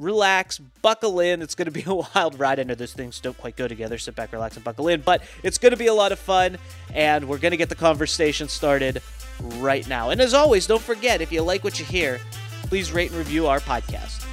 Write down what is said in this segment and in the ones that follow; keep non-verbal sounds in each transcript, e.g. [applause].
relax, buckle in. It's going to be [laughs] a wild ride. I know those things don't quite go together. Sit back, relax, and buckle in, but it's going to be a lot of fun, and we're going to get the conversation started right now. And as always, don't forget if you like what you hear, please rate and review our podcast.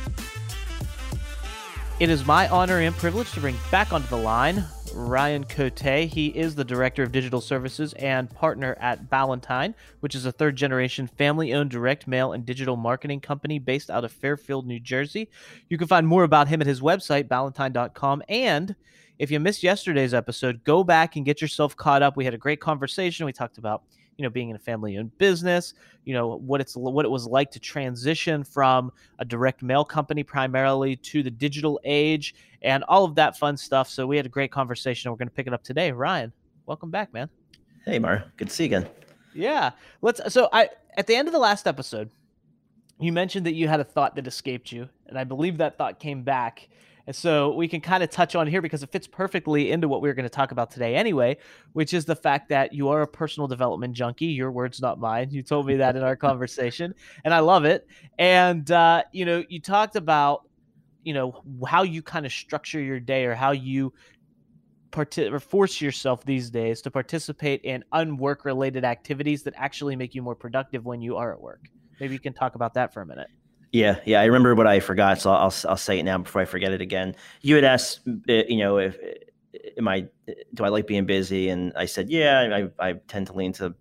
It is my honor and privilege to bring back onto the line Ryan Cote. He is the Director of Digital Services and partner at Ballantine, which is a third generation family owned direct mail and digital marketing company based out of Fairfield, New Jersey. You can find more about him at his website, ballantine.com. And if you missed yesterday's episode, go back and get yourself caught up. We had a great conversation. We talked about you know being in a family owned business you know what it's what it was like to transition from a direct mail company primarily to the digital age and all of that fun stuff. So we had a great conversation we're going to pick it up today. Ryan welcome back man. Hey mar. Good to see you again. Yeah. Let's so i at the end of the last episode you mentioned that you had a thought that escaped you and i believe that thought came back and so we can kind of touch on here because it fits perfectly into what we are going to talk about today anyway, which is the fact that you are a personal development junkie. Your words, not mine. You told me that in our [laughs] conversation, and I love it. And uh, you know, you talked about you know how you kind of structure your day or how you part- or force yourself these days to participate in unwork related activities that actually make you more productive when you are at work. Maybe you can talk about that for a minute. Yeah, yeah, I remember what I forgot, so I'll I'll say it now before I forget it again. You had asked, uh, you know, if am I do I like being busy, and I said, yeah, I I tend to lean to,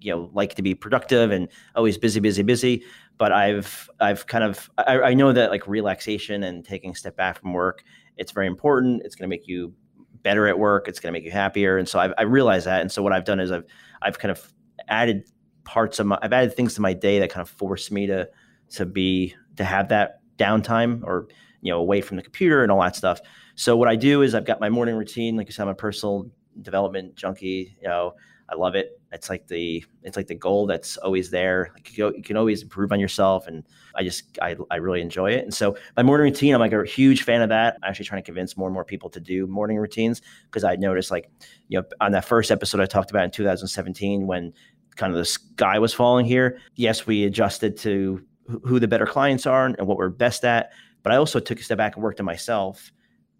you know, like to be productive and always busy, busy, busy. But I've I've kind of I, I know that like relaxation and taking a step back from work, it's very important. It's going to make you better at work. It's going to make you happier, and so I've, I realize that. And so what I've done is I've I've kind of added parts of my I've added things to my day that kind of force me to to be to have that downtime or you know away from the computer and all that stuff. So what I do is I've got my morning routine. Like I said, I'm a personal development junkie. You know, I love it. It's like the it's like the goal that's always there. Like you, you can always improve on yourself, and I just I, I really enjoy it. And so my morning routine, I'm like a huge fan of that. I'm actually trying to convince more and more people to do morning routines because I noticed like you know on that first episode I talked about in 2017 when kind of the sky was falling here. Yes, we adjusted to who the better clients are and what we're best at. But I also took a step back and worked on myself.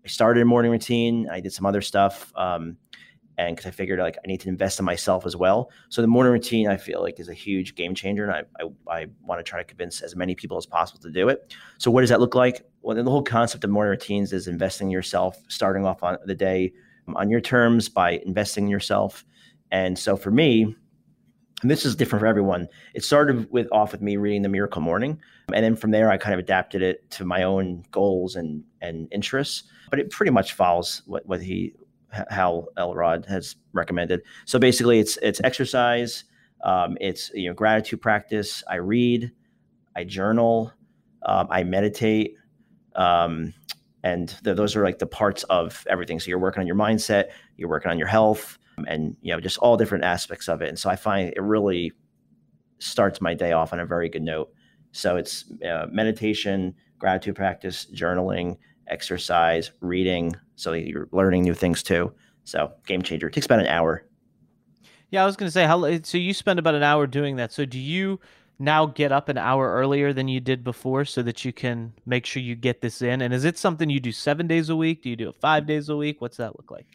I started a morning routine. I did some other stuff. Um, and because I figured like I need to invest in myself as well. So the morning routine I feel like is a huge game changer, and I I, I want to try to convince as many people as possible to do it. So what does that look like? Well, the whole concept of morning routines is investing in yourself, starting off on the day on your terms by investing in yourself. And so for me, and this is different for everyone. It started with off with me reading The Miracle Morning, and then from there I kind of adapted it to my own goals and and interests. But it pretty much follows what what he Hal Elrod has recommended. So basically, it's it's exercise, um, it's you know gratitude practice. I read, I journal, um, I meditate, um, and those are like the parts of everything. So you're working on your mindset, you're working on your health and you know just all different aspects of it. And so I find it really starts my day off on a very good note. So it's uh, meditation, gratitude practice, journaling, exercise, reading. So you're learning new things too. So game changer. It takes about an hour. Yeah, I was going to say how. So you spend about an hour doing that. So do you? now get up an hour earlier than you did before so that you can make sure you get this in? And is it something you do seven days a week? Do you do it five days a week? What's that look like?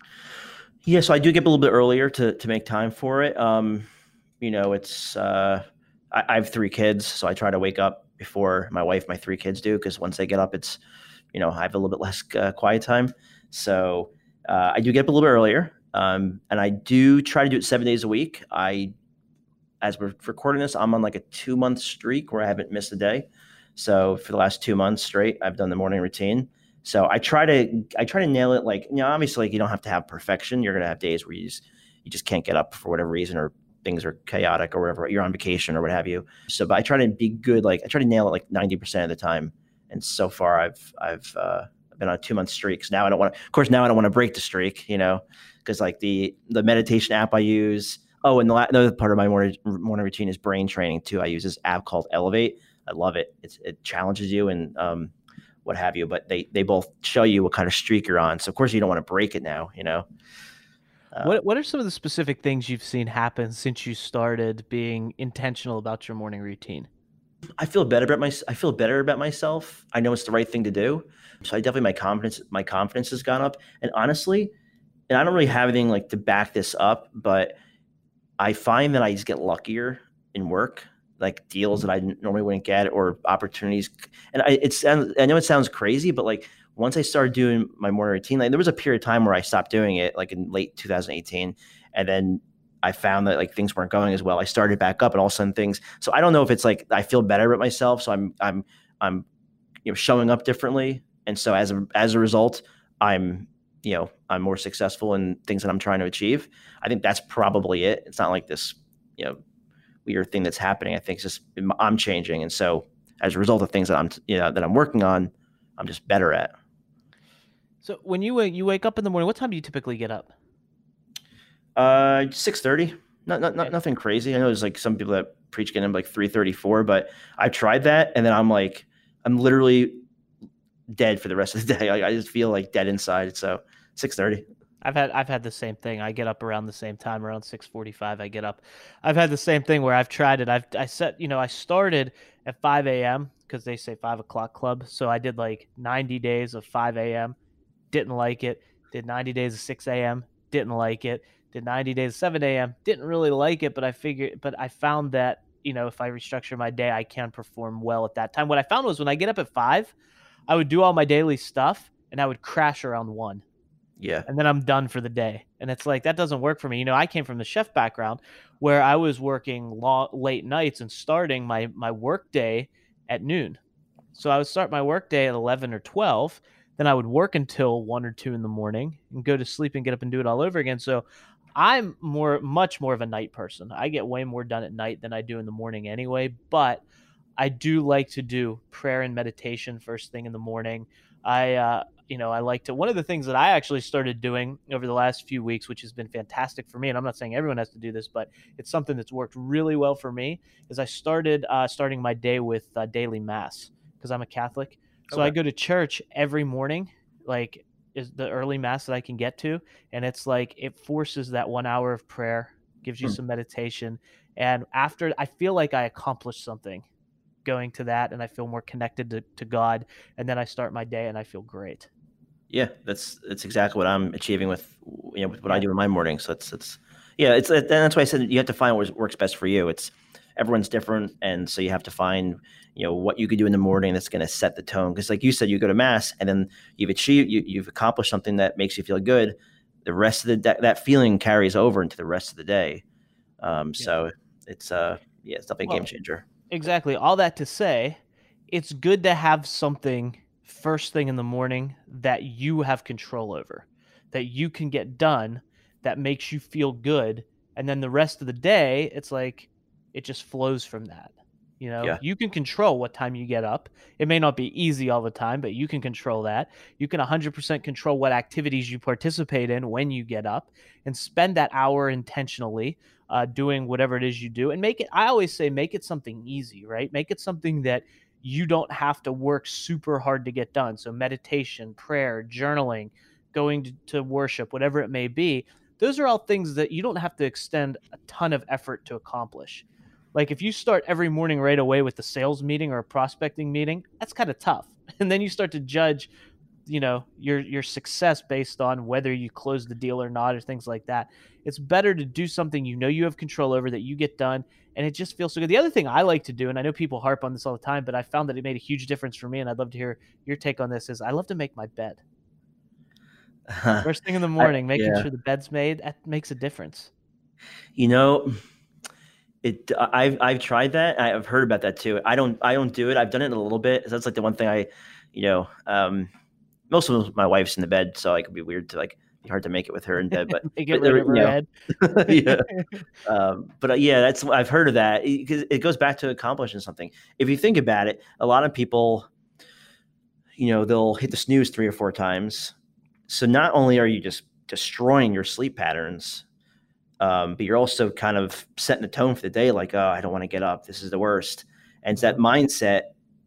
Yeah, so I do get a little bit earlier to to make time for it. Um, you know, it's uh, I, I have three kids, so I try to wake up before my wife, my three kids do, because once they get up, it's you know I have a little bit less uh, quiet time. So uh, I do get up a little bit earlier, Um, and I do try to do it seven days a week. I, as we're recording this, I'm on like a two month streak where I haven't missed a day. So for the last two months straight, I've done the morning routine. So I try to I try to nail it. Like you know, obviously, like you don't have to have perfection. You're gonna have days where you just you just can't get up for whatever reason, or things are chaotic, or whatever. You're on vacation or what have you. So, but I try to be good. Like I try to nail it like ninety percent of the time. And so far, I've I've uh, been on two month streaks. Now I don't want to. Of course, now I don't want to break the streak. You know, because like the the meditation app I use. Oh, and the another part of my morning morning routine is brain training too. I use this app called Elevate. I love it. It's, it challenges you and um, what have you. But they they both show you what kind of streak you're on. So of course you don't want to break it now. You know. Uh, what what are some of the specific things you've seen happen since you started being intentional about your morning routine? I feel better about my I feel better about myself. I know it's the right thing to do. So I definitely my confidence my confidence has gone up. And honestly, and I don't really have anything like to back this up, but I find that I just get luckier in work like deals that I normally wouldn't get or opportunities. And I, it's, I know it sounds crazy, but like once I started doing my morning routine, like there was a period of time where I stopped doing it, like in late 2018, and then I found that like things weren't going as well. I started back up, and all of a sudden things. So I don't know if it's like I feel better about myself, so I'm I'm I'm you know showing up differently, and so as a as a result, I'm you know I'm more successful in things that I'm trying to achieve. I think that's probably it. It's not like this you know weird thing that's happening. I think it's just I'm changing, and so as a result of things that I'm you know that I'm working on, I'm just better at. So when you you wake up in the morning, what time do you typically get up? Uh, six thirty. Not, not, not nothing crazy. I know there's like some people that preach getting up like three thirty four, but I tried that, and then I'm like, I'm literally dead for the rest of the [laughs] day. I, I just feel like dead inside. So six thirty. I've had I've had the same thing. I get up around the same time, around six forty five. I get up. I've had the same thing where I've tried it. I've I set you know I started at five a.m. because they say five o'clock club. So I did like ninety days of five a.m. Didn't like it. Did ninety days of six a.m. Didn't like it. Did ninety days of seven a.m. Didn't really like it, but I figured. But I found that you know if I restructure my day, I can perform well at that time. What I found was when I get up at five, I would do all my daily stuff and I would crash around one yeah. And then I'm done for the day. And it's like that doesn't work for me. You know, I came from the chef background where I was working long, late nights and starting my my work day at noon. So I would start my work day at 11 or 12, then I would work until 1 or 2 in the morning and go to sleep and get up and do it all over again. So I'm more much more of a night person. I get way more done at night than I do in the morning anyway, but I do like to do prayer and meditation first thing in the morning. I uh, you know, I like to. One of the things that I actually started doing over the last few weeks, which has been fantastic for me, and I'm not saying everyone has to do this, but it's something that's worked really well for me. Is I started uh, starting my day with uh, daily mass because I'm a Catholic, so okay. I go to church every morning, like is the early mass that I can get to, and it's like it forces that one hour of prayer, gives you hmm. some meditation, and after I feel like I accomplished something going to that and I feel more connected to, to God and then I start my day and I feel great. Yeah, that's that's exactly what I'm achieving with you know with what I do in my morning. So it's it's yeah, it's and that's why I said you have to find what works best for you. It's everyone's different, and so you have to find you know what you could do in the morning that's going to set the tone. Because like you said, you go to mass and then you've achieved you, you've accomplished something that makes you feel good. The rest of the that, that feeling carries over into the rest of the day. Um, yeah. So it's uh yeah, it's definitely a game changer. Exactly. All that to say, it's good to have something first thing in the morning that you have control over, that you can get done, that makes you feel good. And then the rest of the day, it's like it just flows from that. You know, yeah. you can control what time you get up. It may not be easy all the time, but you can control that. You can 100% control what activities you participate in when you get up and spend that hour intentionally uh, doing whatever it is you do and make it. I always say, make it something easy, right? Make it something that you don't have to work super hard to get done. So, meditation, prayer, journaling, going to, worship, whatever it may be, those are all things that you don't have to extend a ton of effort to accomplish. Like, if you start every morning right away with a sales meeting or a prospecting meeting, that's kind of tough. [laughs] And then you start to judge you know your your success based on whether you close the deal or not or things like that it's better to do something you know you have control over that you get done and it just feels so good the other thing i like to do and i know people harp on this all the time but i found that it made a huge difference for me and i'd love to hear your take on this is i love to make my bed [laughs] First thing in the morning, I, making yeah. sure the bed's made, that makes a difference. You know, it I've I've tried that. I've heard about that too. I don't I don't do it. I've done it a little bit. That's like the one thing I, you know, um, most of my wife's in the bed, so it could be weird to like be hard to make it with her in bed. But [laughs] get but rid of her head. [laughs] yeah. [laughs] Um, but uh, yeah, that's I've heard of that because it goes back to accomplishing something. If you think about it, a lot of people, you know, they'll hit the snooze three or four times. So not only are you just destroying your sleep patterns um, but you're also kind of setting the tone for the day, like, oh, I don't want to get up. This is the worst. And it's that mindset.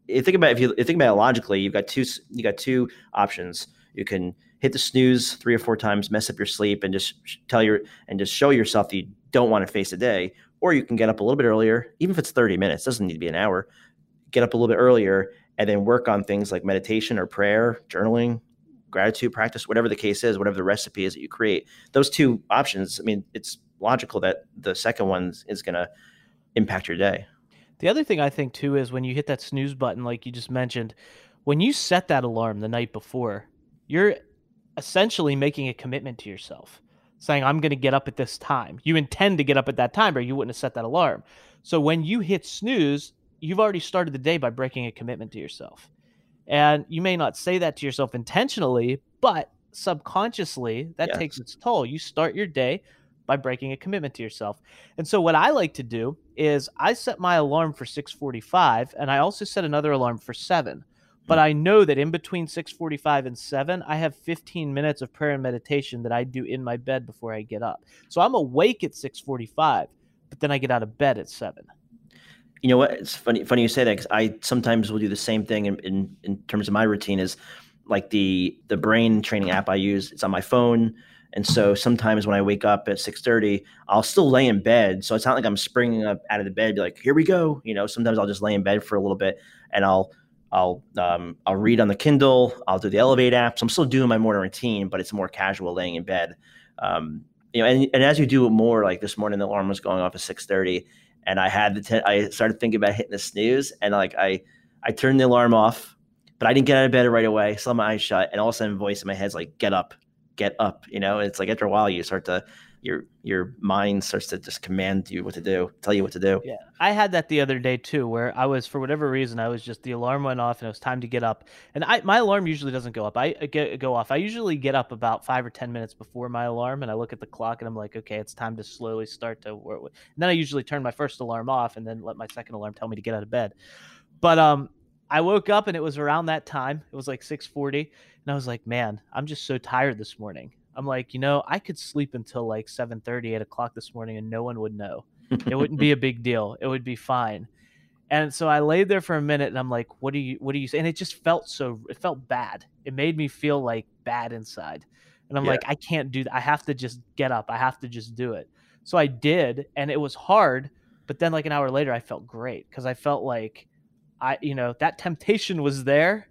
You think about if you, think about it logically, you've got two you got two options. You can hit the snooze three or four times, mess up your sleep, and just tell your and just show yourself that you don't want to face the day. Or you can get up a little bit earlier, even if it's 30 minutes, doesn't need to be an hour. Get up a little bit earlier and then work on things like meditation or prayer, journaling, gratitude practice, whatever the case is, whatever the recipe is that you create. Those two options, I mean, it's logical that the second one is going to impact your day. The other thing I think too is when you hit that snooze button, like you just mentioned, when you set that alarm the night before, you're essentially making a commitment to yourself, saying, I'm going to get up at this time. You intend to get up at that time, or you wouldn't have set that alarm. So when you hit snooze, you've already started the day by breaking a commitment to yourself. And you may not say that to yourself intentionally, but subconsciously, that yes. takes its toll. You start your day by breaking a commitment to yourself. And so what I like to do is I set my alarm for 6:45 and I also set another alarm for 7. But hmm. I know that in between 6:45 and 7, I have 15 minutes of prayer and meditation that I do in my bed before I get up. So I'm awake at 6:45, but then I get out of bed at 7. You know what? It's funny funny you say that cuz I sometimes will do the same thing in, in in terms of my routine is like the the brain training app I use. It's on my phone and so sometimes when I wake up at 6:30, I'll still lay in bed. So it's not like I'm springing up out of the bed, be like, "Here we go." You know, sometimes I'll just lay in bed for a little bit, and I'll I'll um, I'll read on the Kindle. I'll do the Elevate app. So I'm still doing my morning routine, but it's more casual, laying in bed. Um, you know, and, and as you do it more, like this morning, the alarm was going off at 6:30, and I had the I started thinking about hitting the snooze, and like I I turned the alarm off, but I didn't get out of bed right away. Still my eyes shut, and all of a sudden, voice in my head's like, "Get up, get up you know? It's like after a while you start to your your mind starts to just command you what to do tell you what to do. Yeah. I had that the other day too where i was for whatever reason i was just the alarm went off and it was time to get up. And i my alarm usually doesn't go up. I get go off. I usually get up about five or ten minutes before my alarm and i look at the clock and i'm like okay it's time to slowly start to work and then i usually turn my first alarm off and then let my second alarm tell me to get out of bed. But um I woke up and it was around that time. It was like 6:40 and I was like, "Man, I'm just so tired this morning." I'm like, you know, I could sleep until like 7:30, 8 o'clock this morning, and no one would know. it wouldn't be a big deal. It would be fine. And so I laid there for a minute, and I'm like, "What do you? What do you?" Say? And it just felt so. It felt bad. It made me feel like bad inside. And I'm yeah. like, I can't do that. I have to just get up. I have to just do it. So I did, and it was hard. But then, like an hour later, I felt great because I felt like I, you know, that temptation was there,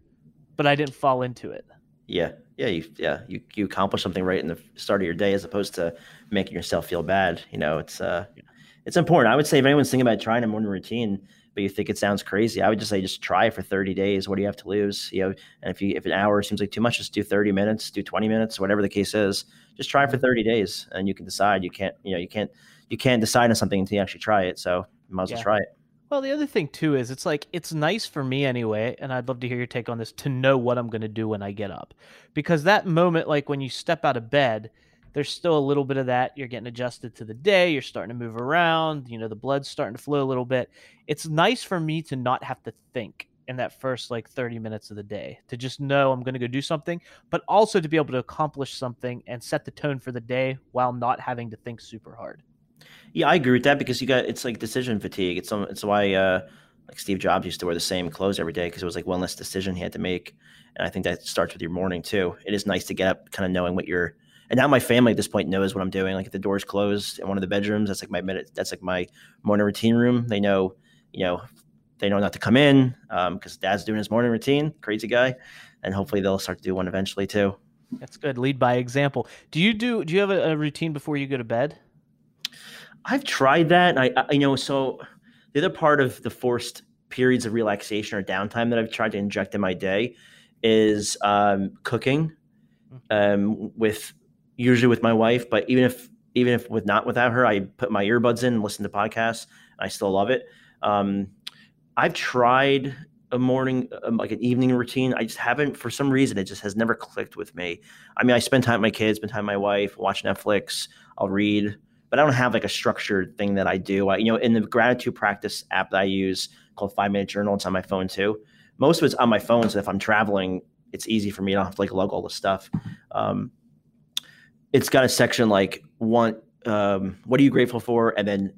but I didn't fall into it. Yeah, yeah, you, yeah, you you accomplish something right in the start of your day as opposed to making yourself feel bad. You know, it's uh, yeah. it's important. I would say if anyone's thinking about trying a morning routine, but you think it sounds crazy, I would just say just try for 30 days. What do you have to lose? You know, and if you if an hour seems like too much, just do 30 minutes, do 20 minutes, whatever the case is. Just try for 30 days, and you can decide. You can't, you know, you can't you can't decide on something until you actually try it. So you might as well yeah. try it. Well, the other thing too is it's like it's nice for me anyway, and I'd love to hear your take on this to know what I'm going to do when I get up. Because that moment like when you step out of bed, there's still a little bit of that. You're getting adjusted to the day, you're starting to move around, you know, the blood's starting to flow a little bit. It's nice for me to not have to think in that first like 30 minutes of the day to just know I'm going to go do something, but also to be able to accomplish something and set the tone for the day while not having to think super hard. Yeah, I agree with that because you got it's like decision fatigue. It's it's why uh, like Steve Jobs used to wear the same clothes every day because it was like one less decision he had to make. And I think that starts with your morning too. It is nice to get up, kind of knowing what you're. And now my family at this point knows what I'm doing. Like if the door's closed in one of the bedrooms, that's like my minute. That's like my morning routine room. They know, you know, they know not to come in because um, Dad's doing his morning routine. Crazy guy, and hopefully they'll start to do one eventually too. That's good. Lead by example. Do you do? Do you have a, a routine before you go to bed? I've tried that. I, I, you know, so the other part of the forced periods of relaxation or downtime that I've tried to inject in my day is um, cooking. um, with usually with my wife, but even if even if with not without her, I put my earbuds in and listen to podcasts. I still love it. Um, I've tried a morning, um, like an evening routine. I just haven't, for some reason, it just has never clicked with me. I mean, I spend time with my kids, spend time with my wife, watch Netflix, I'll read, but I don't have like a structured thing that I do. I, you know, in the gratitude practice app that I use called Five Minute Journal, it's on my phone too. Most of it's on my phone, so if I'm traveling, it's easy for me. I don't have to like lug all the stuff. Um, it's got a section like one, um, what are you grateful for, and then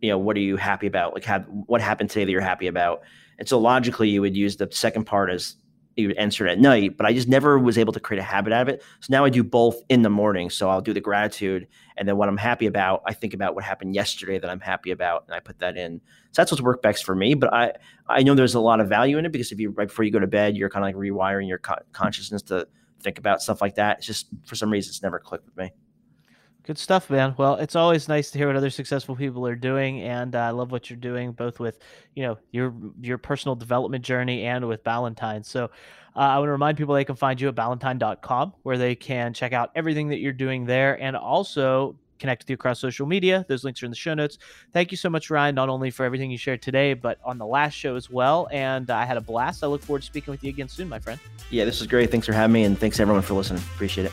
you know what are you happy about like have what happened today that you're happy about and so logically you would use the second part as you would answer it at night but i just never was able to create a habit out of it. So now i do both in the morning. So i'll do the gratitude and then what i'm happy about i think about what happened yesterday that i'm happy about and i put that in. So that's what's worked best for me but i i know there's a lot of value in it because if you right before you go to bed you're kind of like rewiring your co- consciousness to think about stuff like that. It's just for some reason it's never clicked with me Good stuff, man. Well, it's always nice to hear what other successful people are doing, and uh, I love what you're doing, both with you know your your personal development journey and with Ballantine. So, uh, I want to remind people they can find you at ballantine.com, where they can check out everything that you're doing there, and also connect with you across social media. Those links are in the show notes. Thank you so much, Ryan, not only for everything you shared today, but on the last show as well. And I had a blast. I look forward to speaking with you again soon, my friend. Yeah, this was great. Thanks for having me, and thanks everyone for listening. Appreciate it.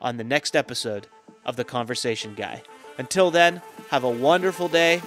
on the next episode of The Conversation Guy. Until then, have a wonderful day